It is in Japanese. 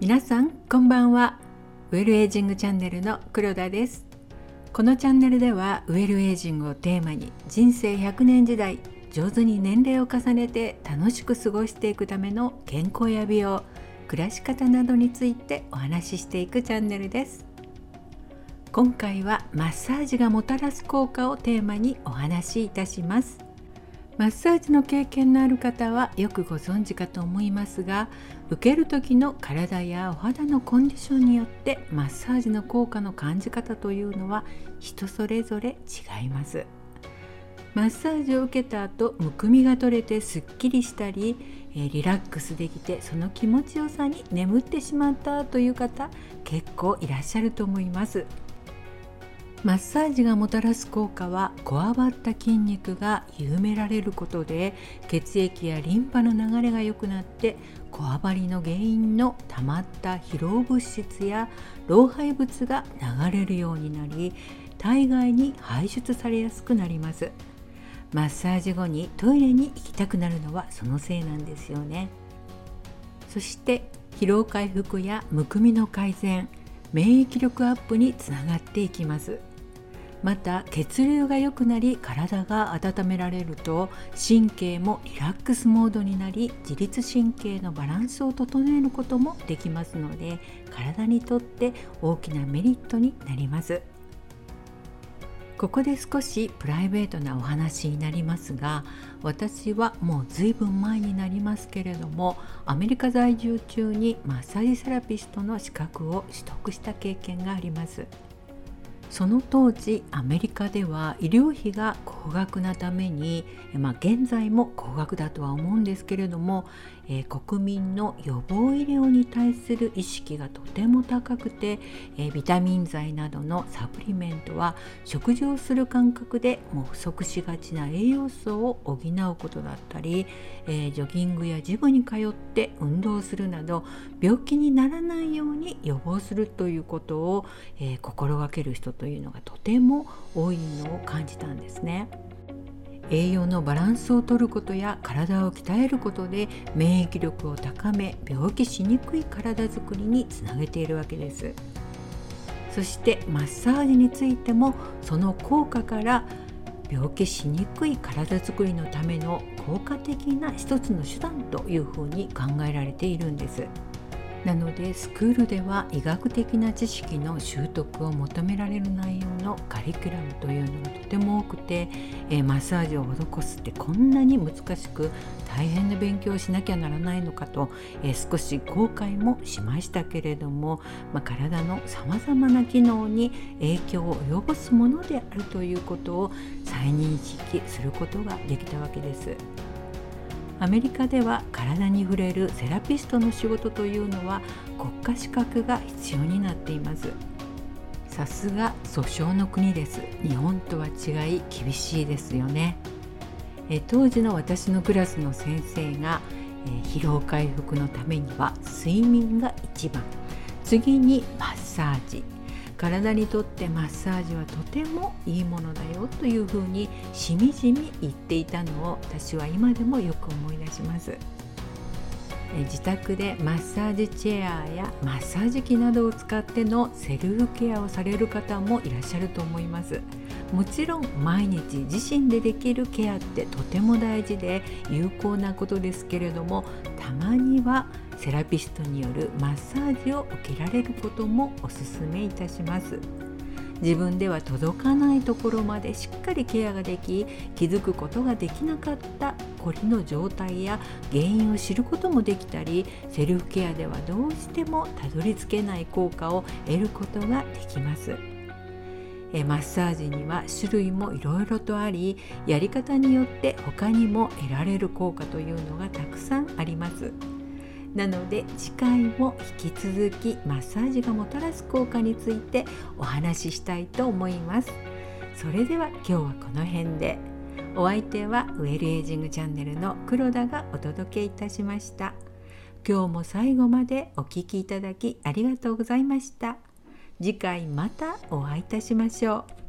皆さんこんばんは。ウェルエイジングチャンネルの黒田です。このチャンネルではウェルエイジングをテーマに人生100年時代上手に年齢を重ねて楽しく過ごしていくための健康や美容暮らし方などについてお話ししていくチャンネルです。今回はマッサージがもたらす効果をテーマにお話しいたします。マッサージの経験のある方はよくご存知かと思いますが受ける時の体やお肌のコンディションによってマッサージの効果の感じ方というのは人それぞれ違います。マッサージを受けた後むくみが取れてすっきりしたりリラックスできてその気持ちよさに眠ってしまったという方結構いらっしゃると思います。マッサージがもたらす効果はこわばった筋肉が緩められることで血液やリンパの流れが良くなってこわばりの原因の溜まった疲労物質や老廃物が流れるようになり体外に排出されやすくなります。マッサージ後にトイレに行きたくなるのはそのせいなんですよね。そして疲労回復やむくみの改善免疫力アップにつながっていきます。また血流が良くなり体が温められると神経もリラックスモードになり自律神経のバランスを整えることもできますので体にとって大きなメリットになりますここで少しプライベートなお話になりますが私はもう随分前になりますけれどもアメリカ在住中にマッサージセラピストの資格を取得した経験があります。その当時アメリカでは医療費が高額なために、まあ、現在も高額だとは思うんですけれども、えー、国民の予防医療に対する意識がとても高くて、えー、ビタミン剤などのサプリメントは食事をする感覚でもう不足しがちな栄養素を補うことだったり、えー、ジョギングやジムに通って運動するなど病気にならないように予防するということを、え心がける人というのがとても多いのを感じたんですね。栄養のバランスをとることや体を鍛えることで免疫力を高め病気しにくい体づくりにつなげているわけですそしてマッサージについてもその効果から病気しにくい体づくりのための効果的な一つの手段というふうに考えられているんです。なのでスクールでは医学的な知識の習得を求められる内容のカリキュラムというのがとても多くて、えー、マッサージを施すってこんなに難しく大変な勉強をしなきゃならないのかと、えー、少し後悔もしましたけれども、まあ、体のさまざまな機能に影響を及ぼすものであるということを再認識することができたわけです。アメリカでは体に触れるセラピストの仕事というのは国家資格が必要になっています。さすが訴訟の国です。日本とは違い厳しいですよね。え当時の私のクラスの先生がえ疲労回復のためには睡眠が一番。次にマッサージ。体にとってマッサージはとてもいいものだよというふうにしみじみ言っていたのを私は今でもよく思い出します。自宅でマッサージチェアやマッサージ機などを使ってのセルフケアをされる方もいらっしゃると思いますもちろん毎日自身でできるケアってとても大事で有効なことですけれどもたまにはセラピストによるマッサージを受けられることもおすすめいたします自分では届かないところまでしっかりケアができ気づくことができなかったこりの状態や原因を知ることもできたりセルフケアではどうしてもたどり着けない効果を得ることができます。えマッサージには種類もいろいろとありやり方によって他にも得られる効果というのがたくさんあります。なので次回も引き続きマッサージがもたらす効果についてお話ししたいと思います。それでは今日はこの辺でお相手はウェルエイジングチャンネルの黒田がお届けいたしました。今日も最後までお聴きいただきありがとうございました。次回またお会いいたしましょう。